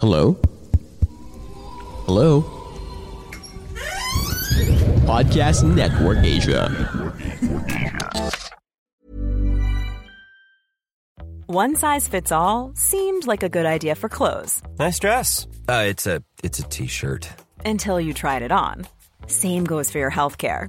Hello? Hello? Podcast Network Asia. One size fits all seemed like a good idea for clothes Nice dress. Uh, it's a it's a t-shirt. until you tried it on. Same goes for your healthcare.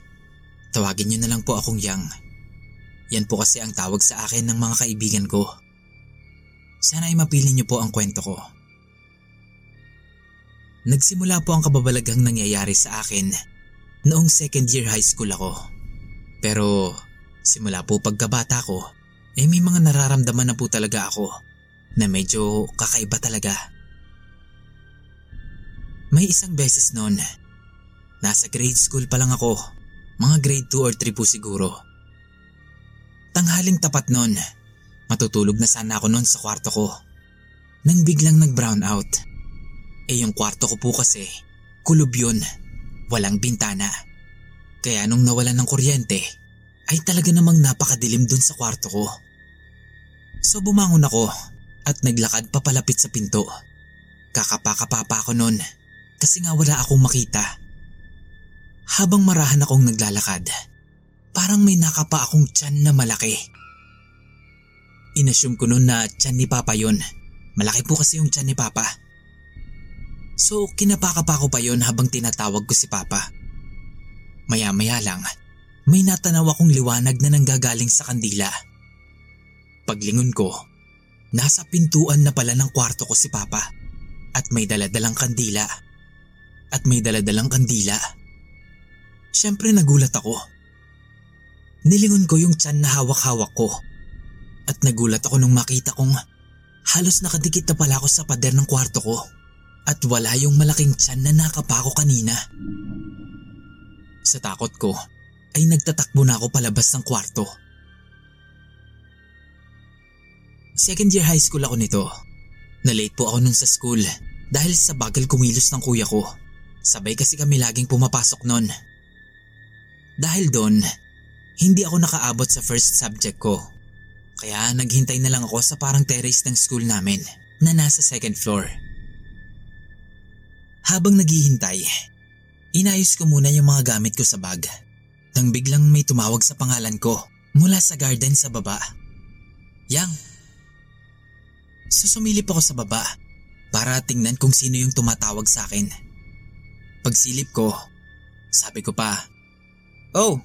Tawagin niyo na lang po akong Yang. Yan po kasi ang tawag sa akin ng mga kaibigan ko. Sana ay mapili niyo po ang kwento ko. Nagsimula po ang kababalaghang nangyayari sa akin noong second year high school ako. Pero simula po pagkabata ko, eh may mga nararamdaman na po talaga ako na medyo kakaiba talaga. May isang beses noon, nasa grade school pa lang ako mga grade 2 or 3 po siguro. Tanghaling tapat nun, matutulog na sana ako nun sa kwarto ko. Nang biglang nag-brown out. Eh yung kwarto ko po kasi, kulob yun, walang bintana. Kaya nung nawalan ng kuryente, ay talaga namang napakadilim dun sa kwarto ko. So bumangon ako at naglakad papalapit sa pinto. Kakapakapapa ako nun kasi nga wala akong makita. Habang marahan akong naglalakad, parang may nakapa akong tiyan na malaki. Inassume ko noon na tiyan ni Papa yun. Malaki po kasi yung tiyan ni Papa. So kinapakapa ko pa yon habang tinatawag ko si Papa. Maya-maya lang, may natanaw akong liwanag na nanggagaling sa kandila. Paglingon ko, nasa pintuan na pala ng kwarto ko si Papa at may daladalang kandila. At may daladalang kandila. Siyempre nagulat ako. Nilingon ko yung tiyan na hawak-hawak ko. At nagulat ako nung makita kong halos nakadikit na pala ako sa pader ng kwarto ko. At wala yung malaking tiyan na nakapa ko kanina. Sa takot ko, ay nagtatakbo na ako palabas ng kwarto. Second year high school ako nito. Na-late po ako nun sa school dahil sa bagal kumilos ng kuya ko. Sabay kasi kami laging pumapasok nun. Dahil doon, hindi ako nakaabot sa first subject ko. Kaya naghintay na lang ako sa parang terrace ng school namin na nasa second floor. Habang naghihintay, inayos ko muna yung mga gamit ko sa bag. Nang biglang may tumawag sa pangalan ko mula sa garden sa baba. Yang. So sumilip ako sa baba para tingnan kung sino yung tumatawag sa akin. Pagsilip ko, sabi ko pa, Oh,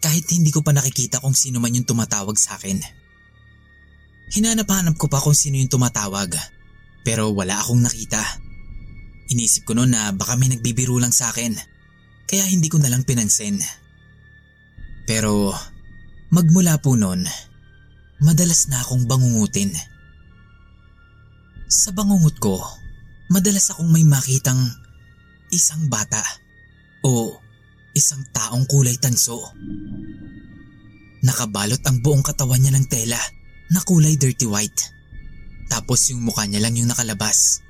kahit hindi ko pa nakikita kung sino man yung tumatawag sa akin. Hinanap-hanap ko pa kung sino yung tumatawag pero wala akong nakita. Inisip ko noon na baka may nagbibiro lang sa akin kaya hindi ko nalang pinansin. Pero magmula po noon, madalas na akong bangungutin. Sa bangungot ko, madalas akong may makitang isang bata o isang taong kulay tanso. Nakabalot ang buong katawan niya ng tela na kulay dirty white. Tapos yung mukha niya lang yung nakalabas.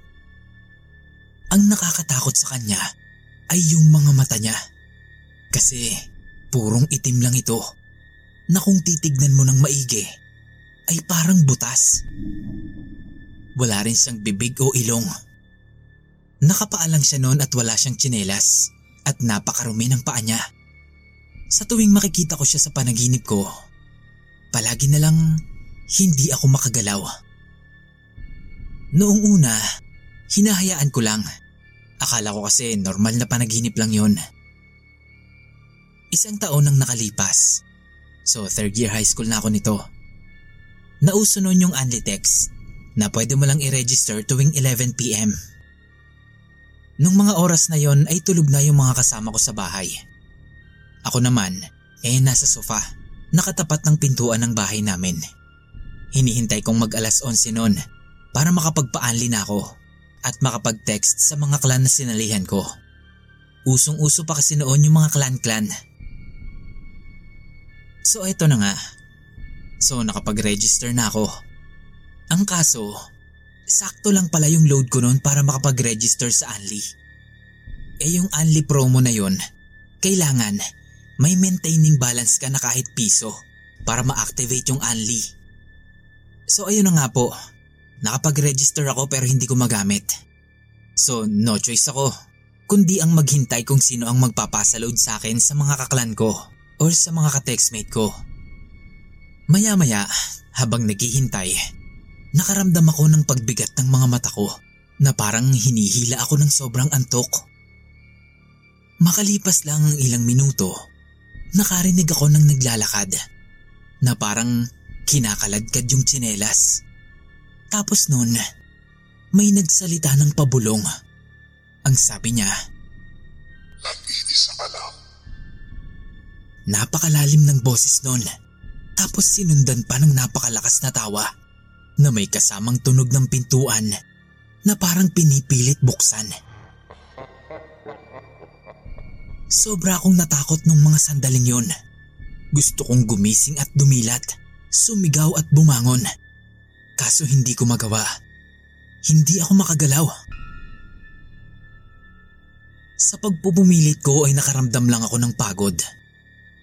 Ang nakakatakot sa kanya ay yung mga mata niya. Kasi purong itim lang ito na kung titignan mo ng maigi ay parang butas. Wala rin siyang bibig o ilong. Nakapaalang siya noon at wala siyang tsinelas at napakarumi ng paa niya. Sa tuwing makikita ko siya sa panaginip ko, palagi na lang hindi ako makagalaw. Noong una, hinahayaan ko lang. Akala ko kasi normal na panaginip lang yon. Isang taon nang nakalipas. So third year high school na ako nito. Nauso noon yung Anlitex na pwede mo lang i-register tuwing 11pm. Nung mga oras na yon ay tulog na yung mga kasama ko sa bahay. Ako naman, eh nasa sofa, nakatapat ng pintuan ng bahay namin. Hinihintay kong mag alas 11 noon para makapagpa-anli na ako at makapag-text sa mga clan na sinalihan ko. Usong-uso pa kasi noon yung mga clan-clan. So eto na nga. So nakapag-register na ako. Ang kaso, sakto lang pala yung load ko noon para makapag-register sa Anli. Eh yung Anli promo na yon, kailangan may maintaining balance ka na kahit piso para ma-activate yung Anli. So ayun na nga po, nakapag-register ako pero hindi ko magamit. So no choice ako, kundi ang maghintay kung sino ang magpapasa load sa akin sa mga kaklan ko or sa mga ka-textmate ko. Maya-maya, habang naghihintay, nakaramdam ako ng pagbigat ng mga mata ko na parang hinihila ako ng sobrang antok. Makalipas lang ang ilang minuto, nakarinig ako ng naglalakad na parang kinakaladkad yung tsinelas. Tapos nun, may nagsalita ng pabulong. Ang sabi niya, Nag-iisa ka lang. Napakalalim ng boses nun. Tapos sinundan pa ng napakalakas na tawa na may kasamang tunog ng pintuan na parang pinipilit buksan. Sobra akong natakot nung mga sandaling yon. Gusto kong gumising at dumilat, sumigaw at bumangon. Kaso hindi ko magawa. Hindi ako makagalaw. Sa pagpupumilit ko ay nakaramdam lang ako ng pagod.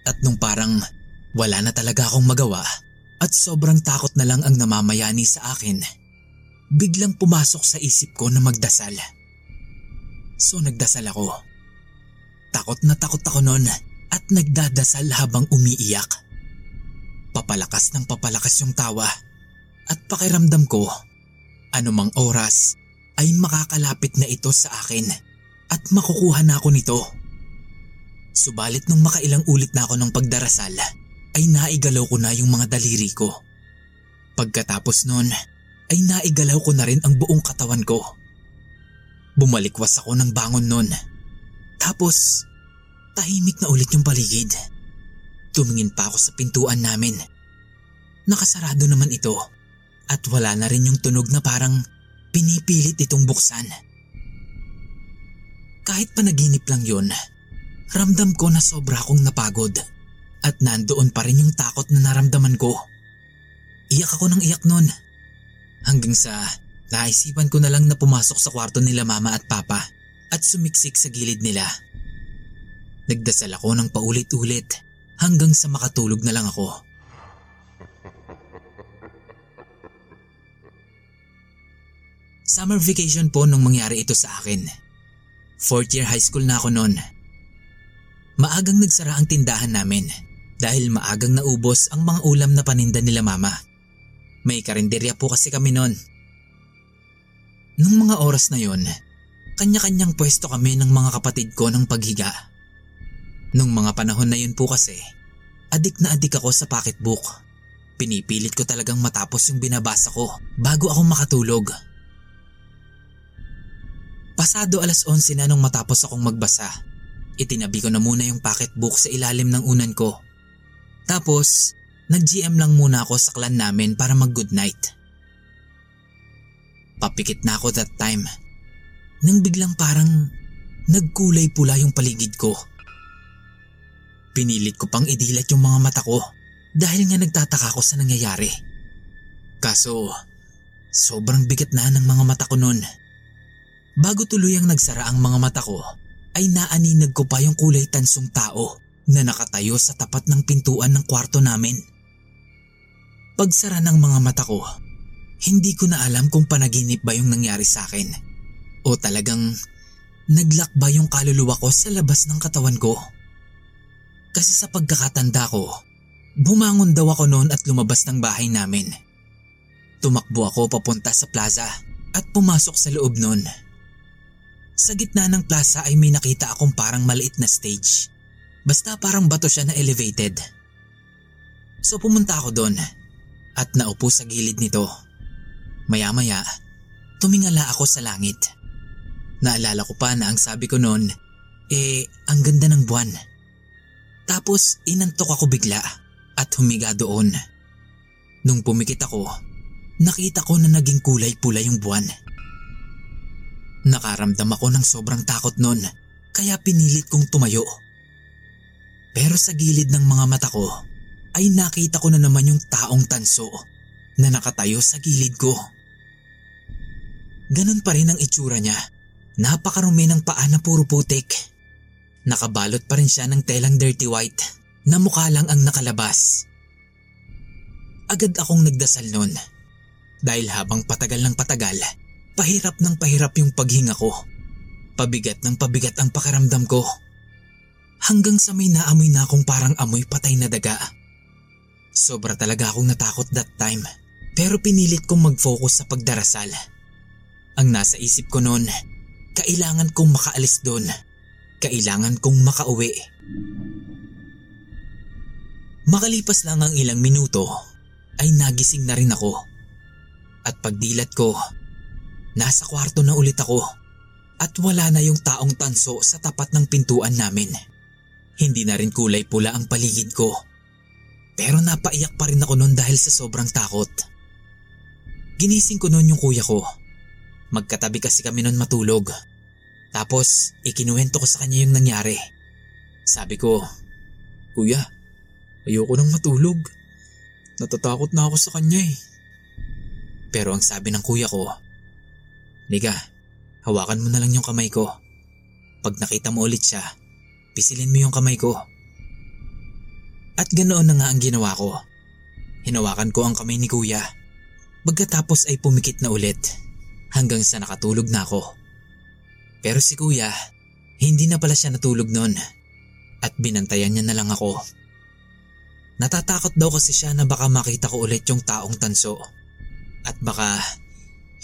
At nung parang wala na talaga akong magawa at sobrang takot na lang ang namamayani sa akin, biglang pumasok sa isip ko na magdasal. So nagdasal ako. Takot na takot ako noon at nagdadasal habang umiiyak. Papalakas ng papalakas yung tawa at pakiramdam ko anumang oras ay makakalapit na ito sa akin at makukuha na ako nito. Subalit nung makailang ulit na ako ng pagdarasal, ay naigalaw ko na yung mga daliri ko. Pagkatapos nun, ay naigalaw ko na rin ang buong katawan ko. Bumalikwas ako ng bangon nun. Tapos, tahimik na ulit yung paligid. Tumingin pa ako sa pintuan namin. Nakasarado naman ito at wala na rin yung tunog na parang pinipilit itong buksan. Kahit panaginip lang yun, ramdam ko na sobra akong napagod at nandoon pa rin yung takot na naramdaman ko. Iyak ako ng iyak nun. Hanggang sa naisipan ko na lang na pumasok sa kwarto nila mama at papa at sumiksik sa gilid nila. Nagdasal ako ng paulit-ulit hanggang sa makatulog na lang ako. Summer vacation po nung mangyari ito sa akin. Fourth year high school na ako noon. Maagang nagsara ang tindahan namin dahil maagang naubos ang mga ulam na paninda nila mama. May karinderya po kasi kami noon. Nung mga oras na yon, kanya-kanyang pwesto kami ng mga kapatid ko ng paghiga. Nung mga panahon na yun po kasi, adik na adik ako sa pocketbook. Pinipilit ko talagang matapos yung binabasa ko bago ako makatulog. Pasado alas 11 na nung matapos akong magbasa. Itinabi ko na muna yung pocketbook sa ilalim ng unan ko. Tapos, nag-GM lang muna ako sa clan namin para mag-good night. Papikit na ako that time. Nang biglang parang nagkulay pula yung paligid ko. Pinilit ko pang idilat yung mga mata ko dahil nga nagtataka ako sa nangyayari. Kaso, sobrang bigat na ng mga mata ko noon. Bago tuluyang nagsara ang mga mata ko, ay naaninag ko pa yung kulay tansong tao na nakatayo sa tapat ng pintuan ng kwarto namin. Pagsara ng mga mata ko, hindi ko na alam kung panaginip ba yung nangyari sa akin o talagang naglakba yung kaluluwa ko sa labas ng katawan ko. Kasi sa pagkakatanda ko, bumangon daw ako noon at lumabas ng bahay namin. Tumakbo ako papunta sa plaza at pumasok sa loob noon. Sa gitna ng plaza ay may nakita akong parang maliit na stage. Basta parang bato siya na elevated. So pumunta ako doon at naupo sa gilid nito. Maya-maya, tumingala ako sa langit. Naalala ko pa na ang sabi ko noon, eh ang ganda ng buwan. Tapos inantok ako bigla at humiga doon. Nung pumikit ako, nakita ko na naging kulay pula yung buwan. Nakaramdam ako ng sobrang takot noon kaya pinilit kong tumayo. Pero sa gilid ng mga mata ko ay nakita ko na naman yung taong tanso na nakatayo sa gilid ko. Ganon pa rin ang itsura niya. Napakarumi ng paa na puro putik. Nakabalot pa rin siya ng telang dirty white na mukha lang ang nakalabas. Agad akong nagdasal noon dahil habang patagal ng patagal, pahirap ng pahirap yung paghinga ko. Pabigat ng pabigat ang pakiramdam ko. Hanggang sa may naamoy na akong parang amoy patay na daga. Sobra talaga akong natakot that time pero pinilit kong mag-focus sa pagdarasal. Ang nasa isip ko noon, kailangan kong makaalis doon. Kailangan kong makauwi. Makalipas lang ang ilang minuto, ay nagising na rin ako. At pagdilat ko, nasa kwarto na ulit ako at wala na yung taong tanso sa tapat ng pintuan namin. Hindi na rin kulay pula ang paligid ko. Pero napaiyak pa rin ako noon dahil sa sobrang takot. Ginising ko noon yung kuya ko. Magkatabi kasi kami noon matulog. Tapos ikinuwento ko sa kanya yung nangyari. Sabi ko, Kuya, ayoko nang matulog. Natatakot na ako sa kanya eh. Pero ang sabi ng kuya ko, Liga, hawakan mo na lang yung kamay ko. Pag nakita mo ulit siya, pisilin mo yung kamay ko. At ganoon na nga ang ginawa ko. Hinawakan ko ang kamay ni kuya. Pagkatapos ay pumikit na ulit hanggang sa nakatulog na ako. Pero si kuya, hindi na pala siya natulog noon at binantayan niya na lang ako. Natatakot daw kasi siya na baka makita ko ulit yung taong tanso at baka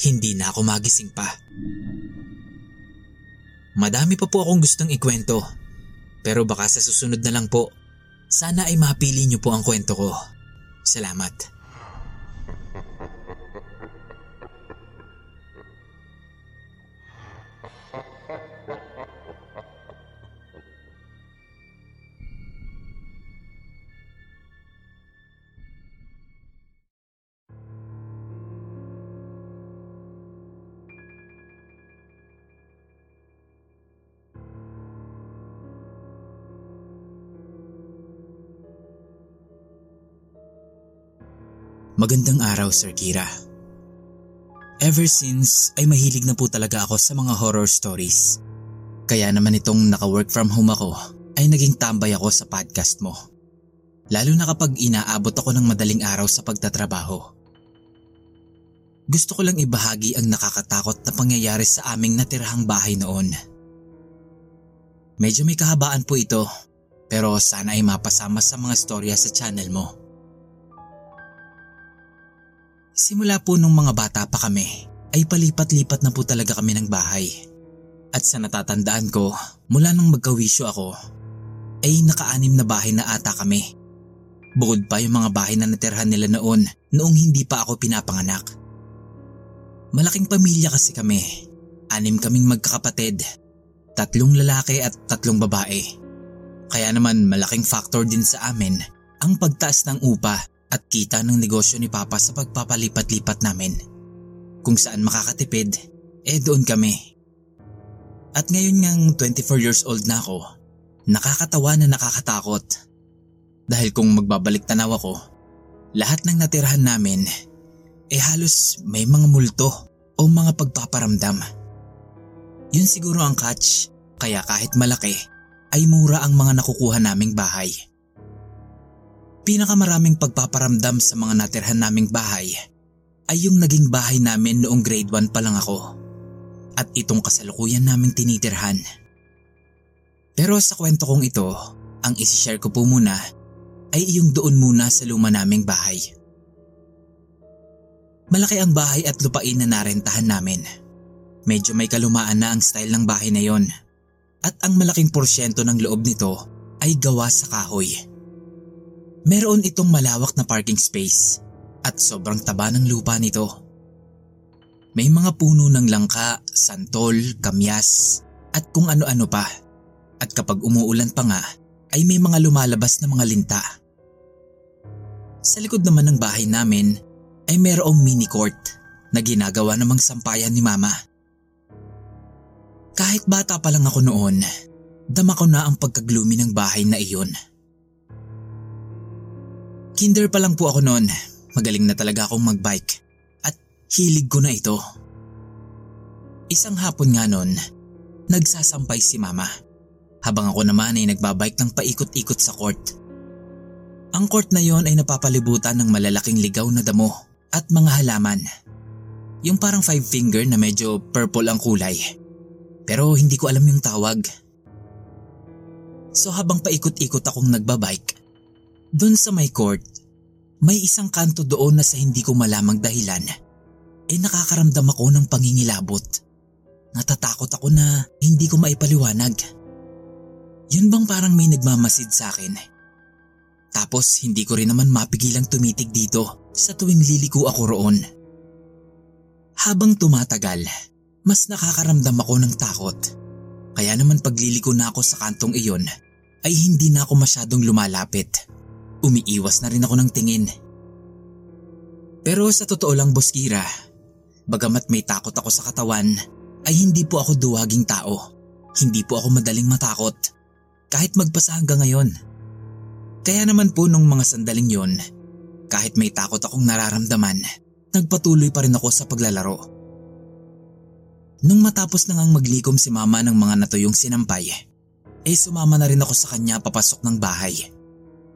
hindi na ako magising pa. Madami pa po akong gustong ikwento pero baka sa susunod na lang po. Sana ay mapili niyo po ang kwento ko. Salamat. Magandang araw, Sir Kira. Ever since ay mahilig na po talaga ako sa mga horror stories. Kaya naman itong naka-work from home ako ay naging tambay ako sa podcast mo. Lalo na kapag inaabot ako ng madaling araw sa pagtatrabaho. Gusto ko lang ibahagi ang nakakatakot na pangyayari sa aming natirahang bahay noon. Medyo may kahabaan po ito pero sana ay mapasama sa mga storya sa channel mo. Simula po nung mga bata pa kami ay palipat-lipat na po talaga kami ng bahay. At sa natatandaan ko, mula nang magkawisyo ako, ay nakaanim na bahay na ata kami. Bukod pa yung mga bahay na natirhan nila noon noong hindi pa ako pinapanganak. Malaking pamilya kasi kami. Anim kaming magkakapatid. Tatlong lalaki at tatlong babae. Kaya naman malaking factor din sa amin ang pagtaas ng upa at kita ng negosyo ni Papa sa pagpapalipat-lipat namin. Kung saan makakatipid, eh doon kami. At ngayon ngang 24 years old na ako, nakakatawa na nakakatakot. Dahil kung magbabalik tanaw ako, lahat ng natirahan namin, eh halos may mga multo o mga pagpaparamdam. Yun siguro ang catch, kaya kahit malaki, ay mura ang mga nakukuha naming bahay. Pinakamaraming pagpaparamdam sa mga natirhan naming bahay ay yung naging bahay namin noong grade 1 pa lang ako at itong kasalukuyan naming tinitirhan. Pero sa kwento kong ito, ang isishare ko po muna ay yung doon muna sa luma naming bahay. Malaki ang bahay at lupain na narentahan namin. Medyo may kalumaan na ang style ng bahay na yon. At ang malaking porsyento ng loob nito ay gawa sa kahoy. Meron itong malawak na parking space at sobrang taba ng lupa nito. May mga puno ng langka, santol, kamyas at kung ano-ano pa. At kapag umuulan pa nga ay may mga lumalabas na mga linta. Sa likod naman ng bahay namin ay mayroong mini court na ginagawa namang sampayan ni mama. Kahit bata pa lang ako noon, dama ko na ang pagkagloomy ng bahay na iyon. Kinder pa lang po ako noon, magaling na talaga akong magbike at hilig ko na ito. Isang hapon nga noon, nagsasampay si mama habang ako naman ay nagbabike ng paikot-ikot sa court. Ang court na yon ay napapalibutan ng malalaking ligaw na damo at mga halaman. Yung parang five finger na medyo purple ang kulay. Pero hindi ko alam yung tawag. So habang paikot-ikot akong nagbabike, doon sa may court, may isang kanto doon na sa hindi ko malamang dahilan, eh nakakaramdam ako ng pangingilabot. Natatakot ako na hindi ko maipaliwanag. Yun bang parang may nagmamasid sa akin? Tapos hindi ko rin naman mapigilang tumitig dito sa tuwing liliko ako roon. Habang tumatagal, mas nakakaramdam ako ng takot. Kaya naman pagliliko na ako sa kantong iyon ay hindi na ako masyadong lumalapit. Umiiwas na rin ako ng tingin. Pero sa totoo lang Boskira, bagamat may takot ako sa katawan, ay hindi po ako duwaging tao. Hindi po ako madaling matakot. Kahit magpasa hanggang ngayon. Kaya naman po nung mga sandaling yon, kahit may takot akong nararamdaman, nagpatuloy pa rin ako sa paglalaro. Nung matapos na ngang maglikom si mama ng mga natuyong sinampay, eh sumama na rin ako sa kanya papasok ng bahay.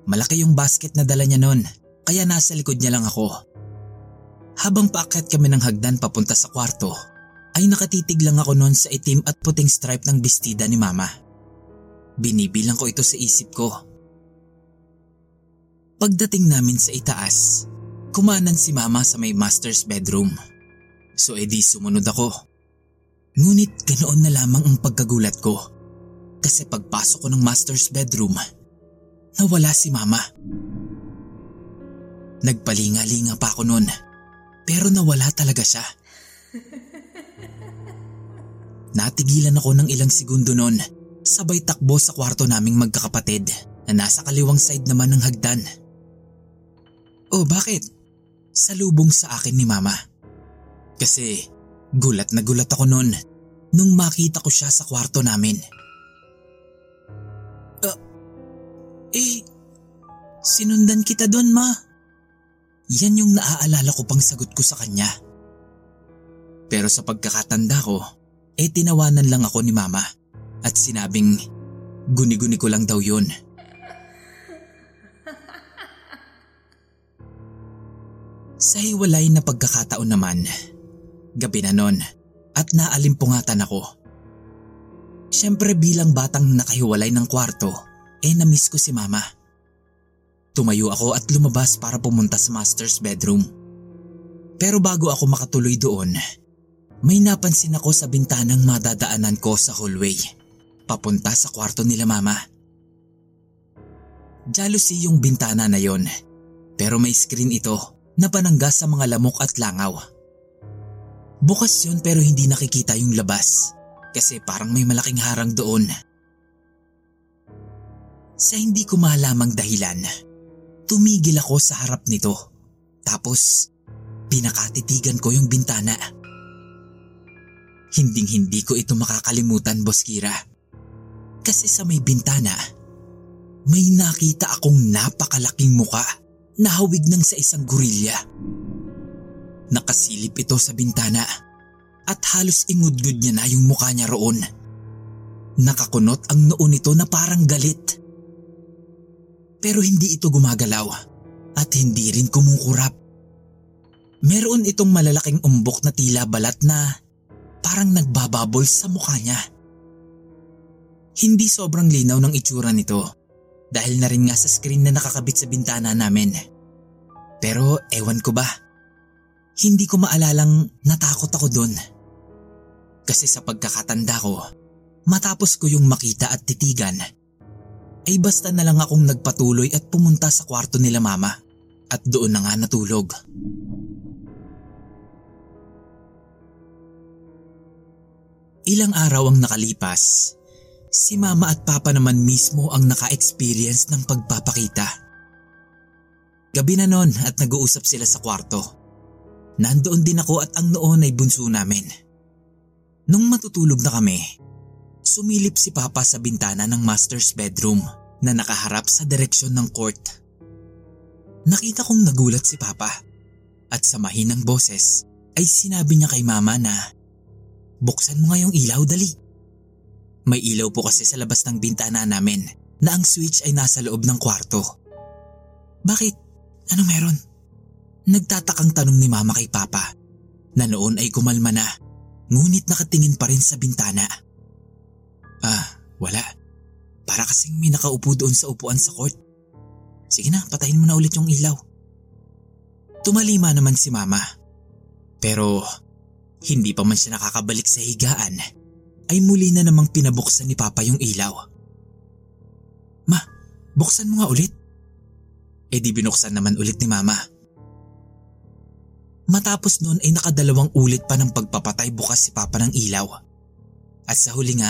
Malaki yung basket na dala niya noon, kaya nasa likod niya lang ako. Habang paakyat kami ng hagdan papunta sa kwarto, ay nakatitig lang ako noon sa itim at puting stripe ng bestida ni mama. Binibilang ko ito sa isip ko. Pagdating namin sa itaas, kumanan si mama sa may master's bedroom. So edi sumunod ako. Ngunit ganoon na lamang ang pagkagulat ko. Kasi pagpasok ko ng master's bedroom, nawala si mama. Nagpalinga-linga pa ako noon, pero nawala talaga siya. Natigilan ako ng ilang segundo noon, sabay takbo sa kwarto naming magkakapatid na nasa kaliwang side naman ng hagdan. Oh bakit? Salubong sa akin ni mama. Kasi Gulat na gulat ako noon nung makita ko siya sa kwarto namin. Eh, sinundan kita doon ma. Yan yung naaalala ko pang sagot ko sa kanya. Pero sa pagkakatanda ko, eh tinawanan lang ako ni mama at sinabing guni-guni ko lang daw yun. Sa hiwalay na pagkakataon naman, Gabi na nun at naalimpungatan ako. Siyempre bilang batang nakahiwalay ng kwarto, eh namiss ko si mama. Tumayo ako at lumabas para pumunta sa master's bedroom. Pero bago ako makatuloy doon, may napansin ako sa bintanang madadaanan ko sa hallway, papunta sa kwarto nila mama. Jealousy yung bintana na yon, pero may screen ito na panangga sa mga lamok at langaw. Bukas yun pero hindi nakikita yung labas kasi parang may malaking harang doon. Sa hindi ko malamang dahilan, Tumigil ako sa harap nito. Tapos, pinakatitigan ko yung bintana. Hinding hindi ko ito makakalimutan, Boss Kira. Kasi sa may bintana, may nakita akong napakalaking muka na hawig ng sa isang gorilya. Nakasilip ito sa bintana at halos ingudgud niya na yung mukha niya roon. Nakakunot ang noo nito na parang galit. Pero hindi ito gumagalaw at hindi rin kumukurap. Meron itong malalaking umbok na tila balat na parang nagbababol sa mukha niya. Hindi sobrang linaw ng itsura nito dahil na rin nga sa screen na nakakabit sa bintana namin. Pero ewan ko ba, hindi ko maalalang natakot ako doon. Kasi sa pagkakatanda ko, matapos ko yung makita at titigan, ay basta na lang akong nagpatuloy at pumunta sa kwarto nila mama at doon na nga natulog. Ilang araw ang nakalipas, si mama at papa naman mismo ang naka-experience ng pagpapakita. Gabi na nun at nag-uusap sila sa kwarto. Nandoon din ako at ang noon ay bunso namin. Nung matutulog na kami, sumilip si Papa sa bintana ng master's bedroom na nakaharap sa direksyon ng court. Nakita kong nagulat si Papa at sa mahinang boses ay sinabi niya kay Mama na buksan mo nga yung ilaw dali. May ilaw po kasi sa labas ng bintana namin na ang switch ay nasa loob ng kwarto. Bakit? Ano meron? Nagtatakang tanong ni Mama kay Papa na noon ay kumalma na ngunit nakatingin pa rin sa bintana. Ah, wala. Para kasing may nakaupo doon sa upuan sa court. Sige na, patayin mo na ulit yung ilaw. Tumalima naman si mama. Pero hindi pa man siya nakakabalik sa higaan ay muli na namang pinabuksan ni Papa yung ilaw. Ma, buksan mo nga ulit. E di binuksan naman ulit ni Mama. Matapos noon ay nakadalawang ulit pa ng pagpapatay bukas si Papa ng ilaw. At sa huli nga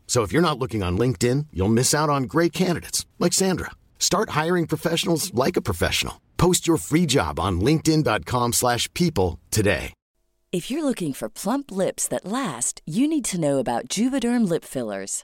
So if you're not looking on LinkedIn, you'll miss out on great candidates like Sandra. Start hiring professionals like a professional. Post your free job on linkedin.com/people today. If you're looking for plump lips that last, you need to know about Juvederm lip fillers.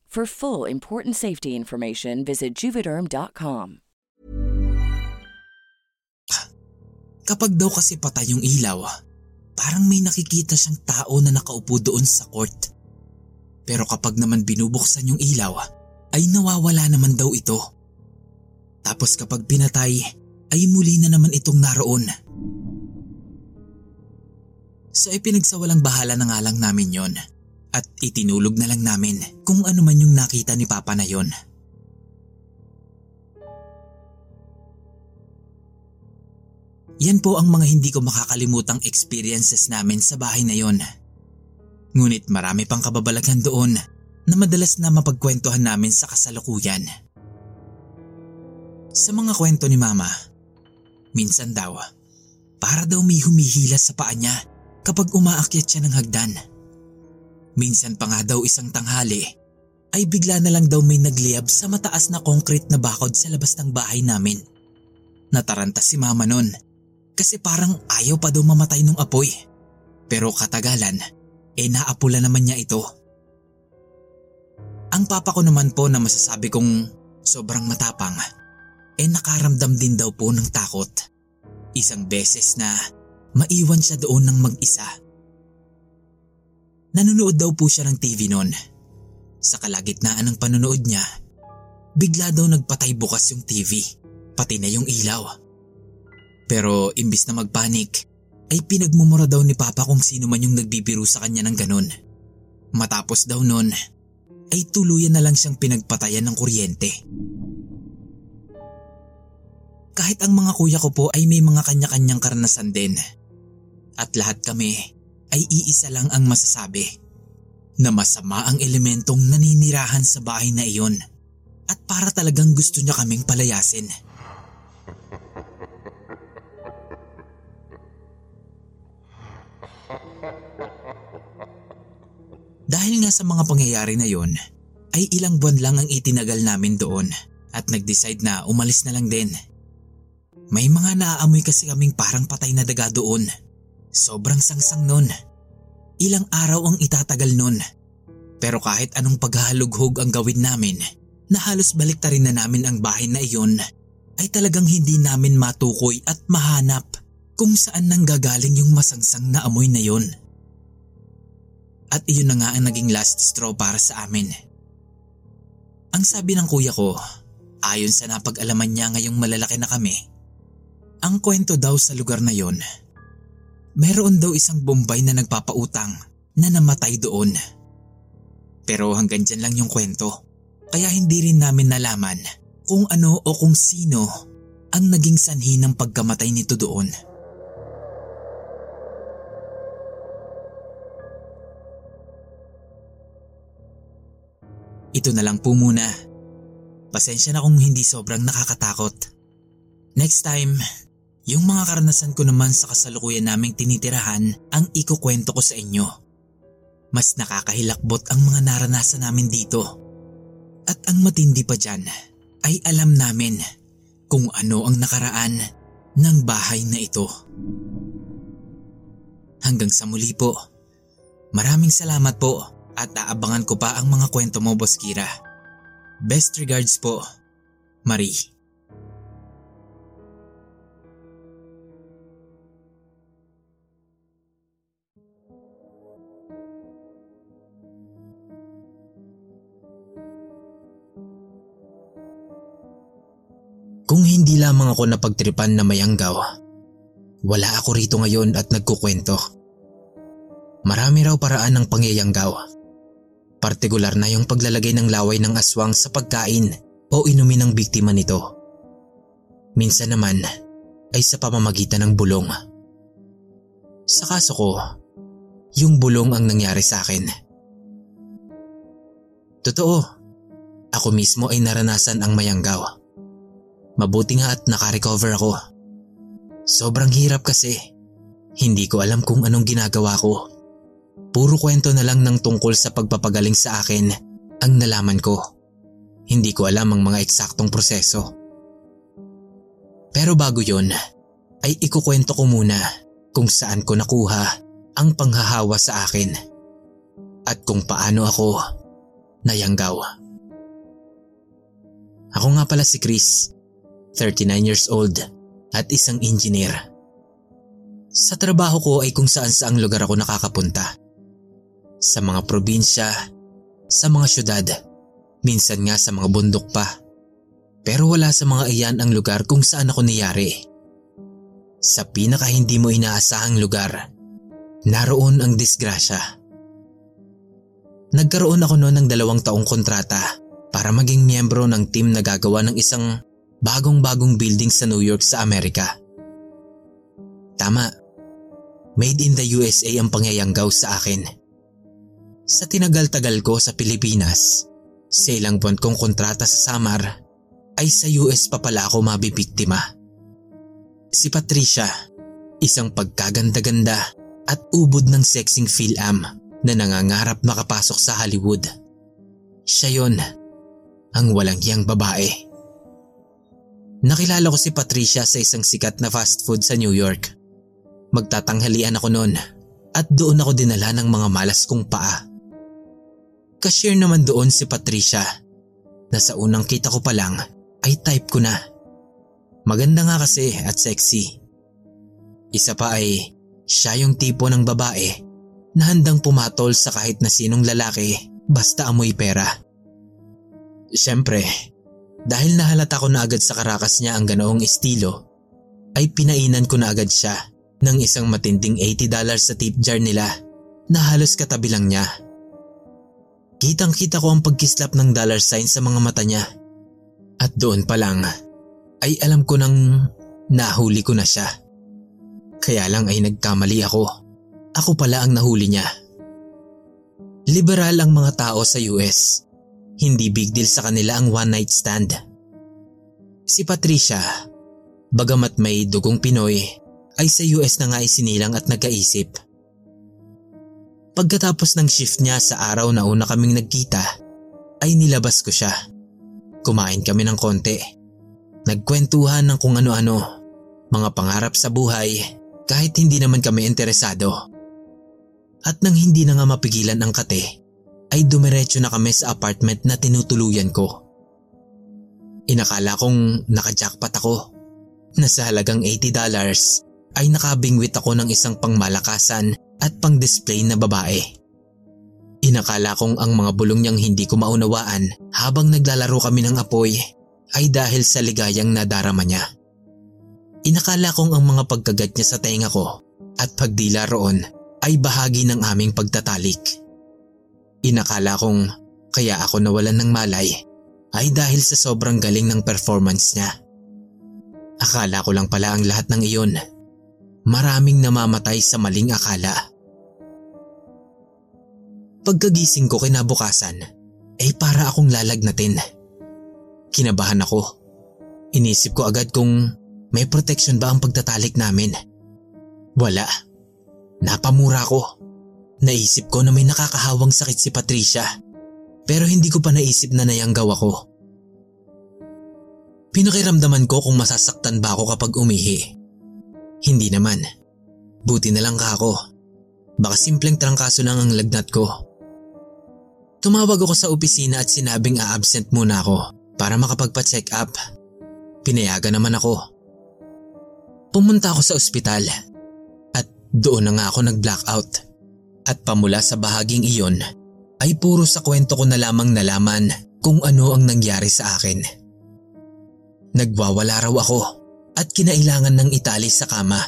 For full important safety information, visit juvederm.com. kapag daw kasi patay yung ilaw, parang may nakikita siyang tao na nakaupo doon sa court. Pero kapag naman binubuksan yung ilaw, ay nawawala naman daw ito. Tapos kapag pinatay, ay muli na naman itong naroon. So ay pinagsawalang bahala na nga lang namin yon at itinulog na lang namin kung ano man yung nakita ni Papa na yon. Yan po ang mga hindi ko makakalimutang experiences namin sa bahay na yon. Ngunit marami pang kababalaghan doon na madalas na mapagkwentuhan namin sa kasalukuyan. Sa mga kwento ni Mama, minsan daw, Para daw may humihila sa paa niya kapag umaakyat siya ng hagdan. Minsan pa nga daw isang tanghali ay bigla na lang daw may nagliyab sa mataas na concrete na bakod sa labas ng bahay namin. Nataranta si mama nun kasi parang ayaw pa daw mamatay nung apoy. Pero katagalan, eh naapula naman niya ito. Ang papa ko naman po na masasabi kong sobrang matapang, eh nakaramdam din daw po ng takot. Isang beses na maiwan siya doon ng mag-isa. Nanonood daw po siya ng TV noon. Sa kalagitnaan ng panonood niya, bigla daw nagpatay bukas yung TV, pati na yung ilaw. Pero imbis na magpanik, ay pinagmumura daw ni Papa kung sino man yung nagbibiro sa kanya ng ganun. Matapos daw nun, ay tuluyan na lang siyang pinagpatayan ng kuryente. Kahit ang mga kuya ko po ay may mga kanya-kanyang karanasan din. At lahat kami ay iisa lang ang masasabi na masama ang elementong naninirahan sa bahay na iyon at para talagang gusto niya kaming palayasin. Dahil nga sa mga pangyayari na yon, ay ilang buwan lang ang itinagal namin doon at nag-decide na umalis na lang din. May mga naaamoy kasi kaming parang patay na daga doon. Sobrang sangsang nun. Ilang araw ang itatagal nun. Pero kahit anong paghahalughog ang gawin namin, na halos baliktarin na namin ang bahay na iyon, ay talagang hindi namin matukoy at mahanap kung saan nanggagaling yung masangsang na amoy na yon. At iyon na nga ang naging last straw para sa amin. Ang sabi ng kuya ko, ayon sa napag-alaman niya ngayong malalaki na kami, ang kwento daw sa lugar na yon, meron daw isang bombay na nagpapautang na namatay doon. Pero hanggang dyan lang yung kwento, kaya hindi rin namin nalaman kung ano o kung sino ang naging sanhi ng pagkamatay nito doon. Ito na lang po muna. Pasensya na kung hindi sobrang nakakatakot. Next time, yung mga karanasan ko naman sa kasalukuyan naming tinitirahan ang ikukwento ko sa inyo. Mas nakakahilakbot ang mga naranasan namin dito. At ang matindi pa dyan ay alam namin kung ano ang nakaraan ng bahay na ito. Hanggang sa muli po. Maraming salamat po at aabangan ko pa ang mga kwento mo, Boss Kira. Best regards po, Marie. Lamang ako napagtripan na mayanggaw, wala ako rito ngayon at nagkukwento. Marami raw paraan ng pangyayanggaw. Partikular na yung paglalagay ng laway ng aswang sa pagkain o inumin ng biktima nito. Minsan naman ay sa pamamagitan ng bulong. Sa kaso ko, yung bulong ang nangyari sa akin. Totoo, ako mismo ay naranasan ang mayanggaw. Mabuti nga at nakarecover ako. Sobrang hirap kasi. Hindi ko alam kung anong ginagawa ko. Puro kwento na lang ng tungkol sa pagpapagaling sa akin ang nalaman ko. Hindi ko alam ang mga eksaktong proseso. Pero bago yon, ay ikukwento ko muna kung saan ko nakuha ang panghahawa sa akin at kung paano ako nayanggaw. Ako nga pala si Chris 39 years old at isang engineer. Sa trabaho ko ay kung saan saang lugar ako nakakapunta. Sa mga probinsya, sa mga syudad, minsan nga sa mga bundok pa. Pero wala sa mga iyan ang lugar kung saan ako niyari. Sa pinaka hindi mo inaasahang lugar, naroon ang disgrasya. Nagkaroon ako noon ng dalawang taong kontrata para maging miyembro ng team na gagawa ng isang bagong-bagong building sa New York sa Amerika. Tama, made in the USA ang pangyayanggaw sa akin. Sa tinagal-tagal ko sa Pilipinas, sa ilang buwan kong kontrata sa Samar, ay sa US pa pala ako mabibiktima. Si Patricia, Isang pagkaganda-ganda at ubod ng sexing Phil-Am na nangangarap makapasok sa Hollywood. Siya yon, ang walang hiyang babae. Nakilala ko si Patricia sa isang sikat na fast food sa New York. Magtatanghalian ako noon at doon ako dinala ng mga malas kong paa. Cashier naman doon si Patricia na sa unang kita ko pa lang ay type ko na. Maganda nga kasi at sexy. Isa pa ay siya yung tipo ng babae na handang pumatol sa kahit na sinong lalaki basta amoy pera. Siyempre, dahil nahalata ko na agad sa karakas niya ang ganoong estilo, ay pinainan ko na agad siya ng isang matinding $80 sa tip jar nila na halos katabi lang niya. Kitang kita ko ang pagkislap ng dollar sign sa mga mata niya. At doon pa lang ay alam ko nang nahuli ko na siya. Kaya lang ay nagkamali ako. Ako pala ang nahuli niya. Liberal ang mga tao sa US. Hindi big deal sa kanila ang one night stand. Si Patricia, bagamat may dugong Pinoy, ay sa US na nga isinilang at nagkaisip Pagkatapos ng shift niya sa araw na una kaming nagkita, ay nilabas ko siya. Kumain kami ng konti. Nagkwentuhan ng kung ano-ano, mga pangarap sa buhay kahit hindi naman kami interesado. At nang hindi na nga mapigilan ang kate, ay dumiretso na kami sa apartment na tinutuluyan ko. Inakala kong nakajackpot ako na sa halagang $80 ay nakabingwit ako ng isang pangmalakasan at pang-display na babae. Inakala kong ang mga bulong niyang hindi ko maunawaan habang naglalaro kami ng apoy ay dahil sa ligayang nadarama niya. Inakala kong ang mga pagkagat niya sa tenga ko at pagdila roon ay bahagi ng aming pagtatalik. Inakala kong kaya ako nawalan ng malay ay dahil sa sobrang galing ng performance niya. Akala ko lang pala ang lahat ng iyon. Maraming namamatay sa maling akala. Pagkagising ko kinabukasan, ay para akong lalagnatin. Kinabahan ako. Inisip ko agad kung may protection ba ang pagtatalik namin. Wala. Napamura ko. Naisip ko na may nakakahawang sakit si Patricia. Pero hindi ko pa naisip na nayanggaw ako. Pinakiramdaman ko kung masasaktan ba ako kapag umihi. Hindi naman. Buti na lang ka ako. Baka simpleng trangkaso lang ang lagnat ko. Tumawag ako sa opisina at sinabing a-absent muna ako para makapagpa-check up. Pinayagan naman ako. Pumunta ako sa ospital at doon na nga ako nag-blackout. At pamula sa bahaging iyon ay puro sa kwento ko na lamang nalaman kung ano ang nangyari sa akin. Nagwawala raw ako at kinailangan ng itali sa kama.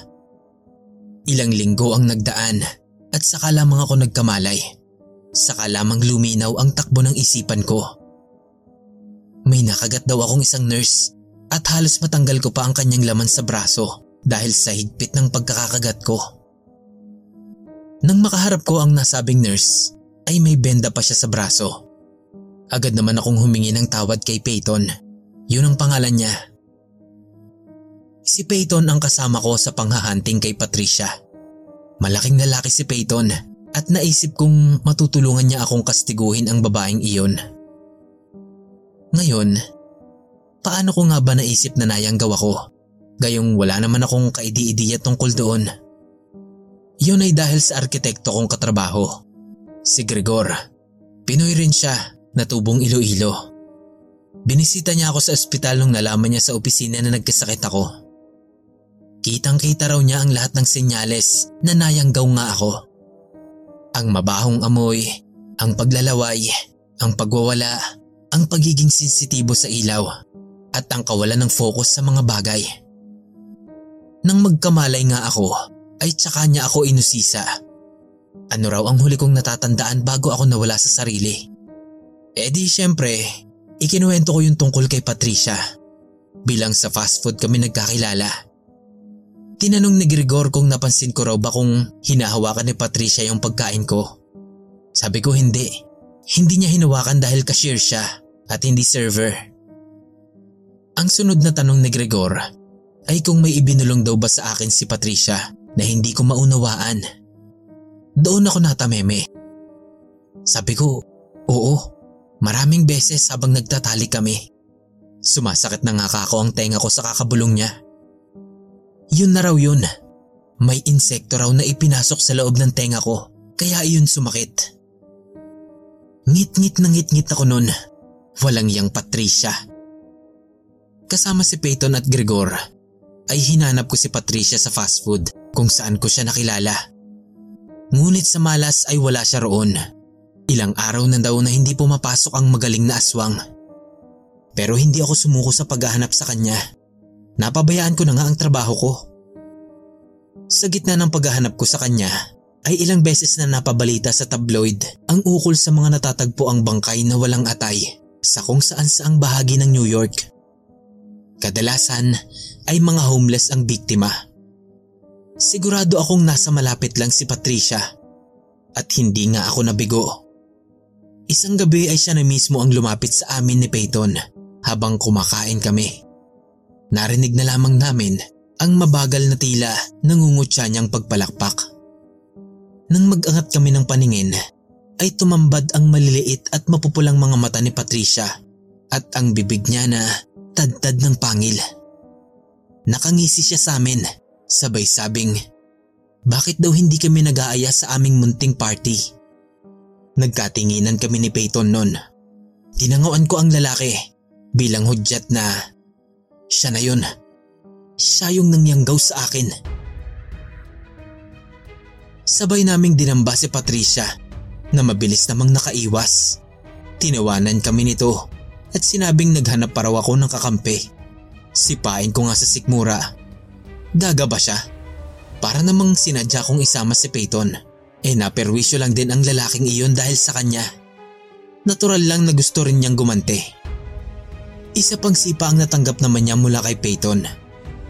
Ilang linggo ang nagdaan at saka lamang ako nagkamalay. Saka lamang luminaw ang takbo ng isipan ko. May nakagat daw akong isang nurse at halos matanggal ko pa ang kanyang laman sa braso dahil sa higpit ng pagkakakagat ko. Nang makaharap ko ang nasabing nurse ay may benda pa siya sa braso. Agad naman akong humingi ng tawad kay Peyton. Yun ang pangalan niya. Si Peyton ang kasama ko sa panghahunting kay Patricia. Malaking lalaki si Peyton at naisip kong matutulungan niya akong kastiguhin ang babaeng iyon. Ngayon, paano ko nga ba naisip na nayanggaw ako? Gayong wala naman akong kaidi-idiya tungkol doon. Yun ay dahil sa arkitekto kong katrabaho, si Gregor. Pinoy rin siya na tubong Iloilo. Binisita niya ako sa ospital nung nalaman niya sa opisina na nagkasakit ako. Kitang kita raw niya ang lahat ng senyales na nayanggaw nga ako. Ang mabahong amoy, ang paglalaway, ang pagwawala, ang pagiging sensitibo sa ilaw, at ang kawalan ng focus sa mga bagay. Nang magkamalay nga ako, ay tsaka niya ako inusisa. Ano raw ang huli kong natatandaan bago ako nawala sa sarili? E di syempre, ikinuwento ko yung tungkol kay Patricia. Bilang sa fast food kami nagkakilala. Tinanong ni Gregor kung napansin ko raw ba kung hinahawakan ni Patricia yung pagkain ko. Sabi ko hindi. Hindi niya hinawakan dahil cashier siya at hindi server. Ang sunod na tanong ni Gregor ay kung may ibinulong daw ba sa akin si Patricia na hindi ko maunawaan. Doon ako natameme. Sabi ko, oo, maraming beses habang nagtatali kami. Sumasakit na nga kako ang tenga ko sa kakabulong niya. Yun na raw yun. May insekto raw na ipinasok sa loob ng tenga ko, kaya iyon sumakit. Ngit-ngit na ngit-ngit ako nun. Walang yang Patricia. Kasama si Peyton at Gregor ay hinanap ko si Patricia sa fast food kung saan ko siya nakilala. Ngunit sa malas ay wala siya roon. Ilang araw na daw na hindi pumapasok ang magaling na aswang. Pero hindi ako sumuko sa paghahanap sa kanya. Napabayaan ko na nga ang trabaho ko. Sa gitna ng paghahanap ko sa kanya ay ilang beses na napabalita sa tabloid ang ukol sa mga natatagpo ang bangkay na walang atay sa kung saan saang bahagi ng New York. Kadalasan ay mga homeless ang biktima. Sigurado akong nasa malapit lang si Patricia at hindi nga ako nabigo. Isang gabi ay siya na mismo ang lumapit sa amin ni Peyton habang kumakain kami. Narinig na lamang namin ang mabagal na tila nangungutya niyang pagpalakpak. Nang mag-angat kami ng paningin, ay tumambad ang maliliit at mapupulang mga mata ni Patricia at ang bibig niya na tadtad ng pangil. Nakangisi siya sa amin, sabay sabing, bakit daw hindi kami nag-aaya sa aming munting party? Nagkatinginan kami ni Peyton noon. Tinanguan ko ang lalaki bilang hudyat na siya na yun. Siya yung nangyanggaw sa akin. Sabay naming dinamba si Patricia na mabilis namang nakaiwas. Tinawanan kami nito at sinabing naghanap pa raw ako ng kakampi. Sipain ko nga sa sikmura. Gaga ba siya? Para namang sinadya kong isama si Peyton. Eh naperwisyo lang din ang lalaking iyon dahil sa kanya. Natural lang na gusto rin niyang gumante. Isa pang sipa ang natanggap naman niya mula kay Peyton.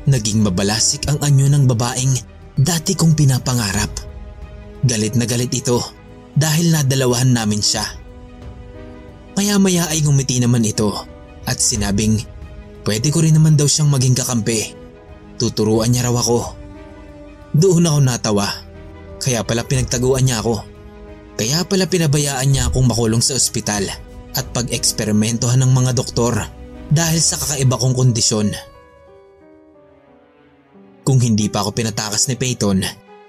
Naging mabalasik ang anyo ng babaeng dati kong pinapangarap. Galit na galit ito dahil nadalawahan namin siya. Maya-maya ay ngumiti naman ito at sinabing pwede ko rin naman daw siyang maging kakampi. Tuturuan niya raw ako. Doon ako natawa. Kaya pala pinagtaguan niya ako. Kaya pala pinabayaan niya akong makulong sa ospital at pag-eksperimentohan ng mga doktor dahil sa kakaiba kong kondisyon. Kung hindi pa ako pinatakas ni Peyton,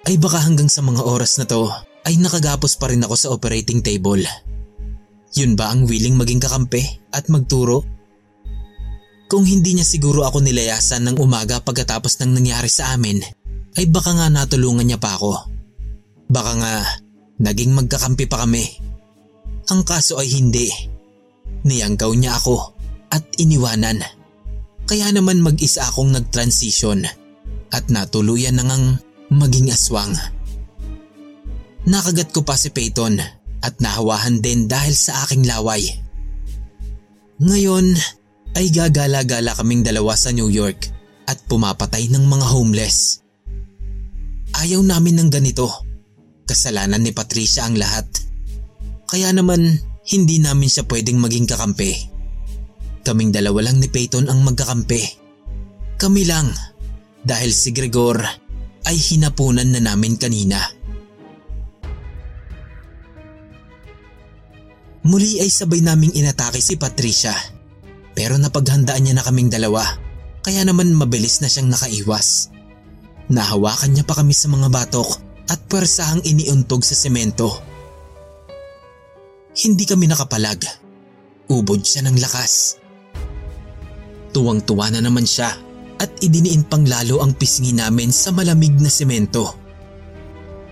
ay baka hanggang sa mga oras na to ay nakagapos pa rin ako sa operating table. Yun ba ang willing maging kakampi at magturo? Kung hindi niya siguro ako nilayasan ng umaga pagkatapos ng nangyari sa amin, ay baka nga natulungan niya pa ako. Baka nga naging magkakampi pa kami. Ang kaso ay hindi. Niyanggaw niya ako at iniwanan. Kaya naman mag-isa akong nag-transition at natuluyan na maging aswang. Nakagat ko pa si Peyton at nahawahan din dahil sa aking laway. Ngayon ay gagala-gala kaming dalawa sa New York at pumapatay ng mga homeless. Ayaw namin ng ganito. Kasalanan ni Patricia ang lahat. Kaya naman hindi namin siya pwedeng maging kakampi. Kaming dalawa lang ni Peyton ang magkakampi. Kami lang dahil si Gregor ay hinapunan na namin kanina. Muli ay sabay naming inatake si Patricia pero napaghandaan niya na kaming dalawa kaya naman mabilis na siyang nakaiwas. Nahawakan niya pa kami sa mga batok at pwersahang iniuntog sa semento. Hindi kami nakapalag. Ubod siya ng lakas. Tuwang-tuwa na naman siya at idiniin pang lalo ang pisngi namin sa malamig na semento.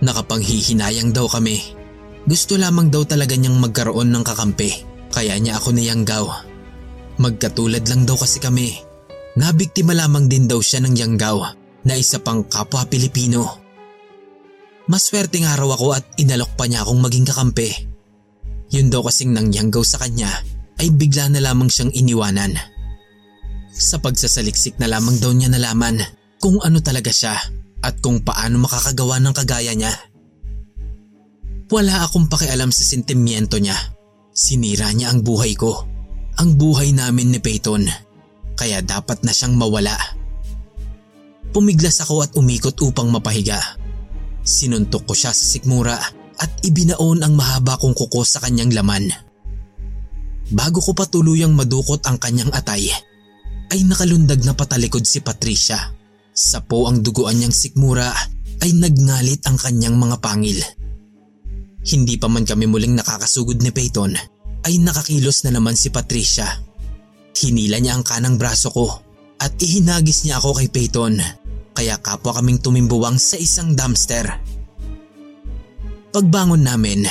Nakapanghihinayang daw kami gusto lamang daw talaga niyang magkaroon ng kakampi, kaya niya ako niyanggaw. Magkatulad lang daw kasi kami. Nabiktima lamang din daw siya ng yanggaw na isa pang kapwa Pilipino. Maswerte nga raw ako at inalok pa niya akong maging kakampi. Yun daw kasing nangyanggaw sa kanya ay bigla na lamang siyang iniwanan. Sa pagsasaliksik na lamang daw niya nalaman kung ano talaga siya at kung paano makakagawa ng kagaya niya. Wala akong pakialam sa sentimiento niya. Sinira niya ang buhay ko. Ang buhay namin ni Peyton. Kaya dapat na siyang mawala. Pumiglas ako at umikot upang mapahiga. Sinuntok ko siya sa sikmura at ibinaon ang mahaba kong kuko sa kanyang laman. Bago ko pa tuluyang madukot ang kanyang atay, ay nakalundag na patalikod si Patricia. Sa po ang duguan niyang sikmura ay nagngalit ang kanyang mga pangil. Hindi pa man kami muling nakakasugod ni Peyton ay nakakilos na naman si Patricia. Hinila niya ang kanang braso ko at ihinagis niya ako kay Peyton kaya kapwa kaming tumimbuwang sa isang dumpster. Pagbangon namin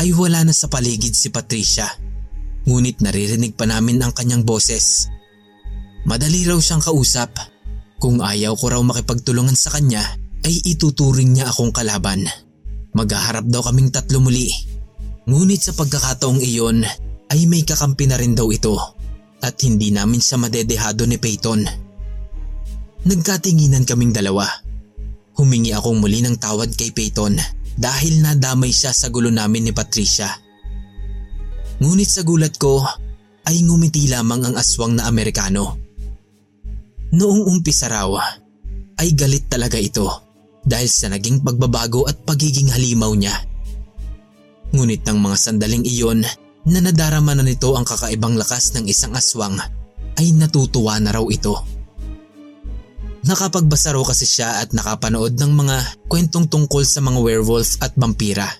ay wala na sa paligid si Patricia ngunit naririnig pa namin ang kanyang boses. Madali raw siyang kausap. Kung ayaw ko raw makipagtulungan sa kanya ay ituturing niya akong kalaban. Maghaharap daw kaming tatlo muli. Ngunit sa pagkakataong iyon ay may kakampi na rin daw ito at hindi namin siya madedehado ni Peyton. Nagkatinginan kaming dalawa. Humingi akong muli ng tawad kay Peyton dahil nadamay siya sa gulo namin ni Patricia. Ngunit sa gulat ko ay ngumiti lamang ang aswang na Amerikano. Noong umpisa raw ay galit talaga ito dahil sa naging pagbabago at pagiging halimaw niya. Ngunit ng mga sandaling iyon na nadarama na nito ang kakaibang lakas ng isang aswang ay natutuwa na raw ito. Nakapagbasa raw kasi siya at nakapanood ng mga kwentong tungkol sa mga werewolf at vampira.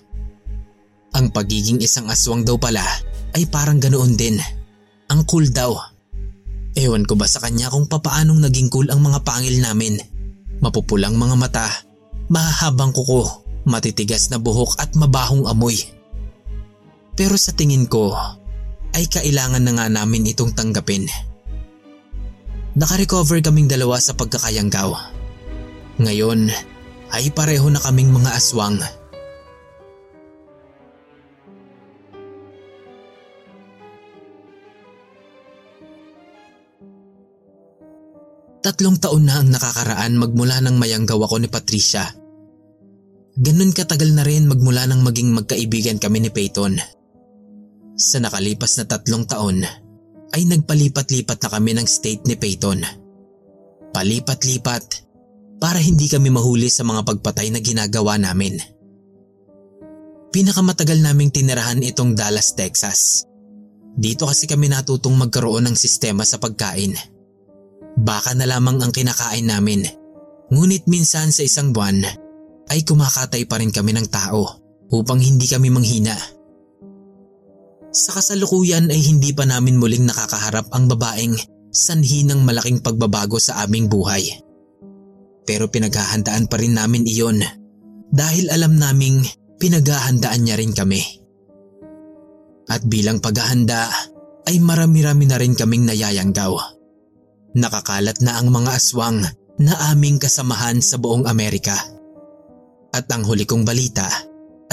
Ang pagiging isang aswang daw pala ay parang ganoon din. Ang cool daw. Ewan ko ba sa kanya kung papaanong naging cool ang mga pangil namin. Mapupulang mga mata, mahahabang kuko, matitigas na buhok at mabahong amoy. Pero sa tingin ko ay kailangan na nga namin itong tanggapin. Nakarecover kaming dalawa sa pagkakayanggaw. Ngayon ay pareho na kaming mga aswang. Tatlong taon na ang nakakaraan magmula ng mayanggaw ako ni Patricia. Ganun katagal na rin magmula nang maging magkaibigan kami ni Peyton. Sa nakalipas na tatlong taon ay nagpalipat-lipat na kami ng state ni Peyton. Palipat-lipat para hindi kami mahuli sa mga pagpatay na ginagawa namin. Pinakamatagal naming tinirahan itong Dallas, Texas. Dito kasi kami natutong magkaroon ng sistema sa pagkain. Baka na lamang ang kinakain namin. Ngunit minsan sa isang buwan ay kumakatay pa rin kami ng tao upang hindi kami manghina. Sa kasalukuyan ay hindi pa namin muling nakakaharap ang babaeng sanhi ng malaking pagbabago sa aming buhay. Pero pinaghahandaan pa rin namin iyon dahil alam naming pinaghahandaan niya rin kami. At bilang paghahanda ay marami-rami na rin kaming nayayanggaw. Nakakalat na ang mga aswang na aming kasamahan sa buong Amerika. At ang huli kong balita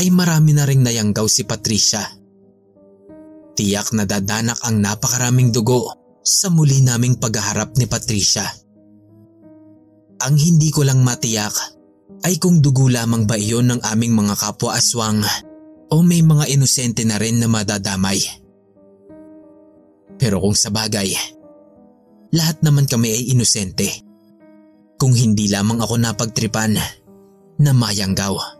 ay marami na ring nayanggaw si Patricia. Tiyak na dadanak ang napakaraming dugo sa muli naming paghaharap ni Patricia. Ang hindi ko lang matiyak ay kung dugo lamang ba iyon ng aming mga kapwa aswang o may mga inosente na rin na madadamay. Pero kung sa bagay, lahat naman kami ay inosente. Kung hindi lamang ako napagtripan na mayanggaw.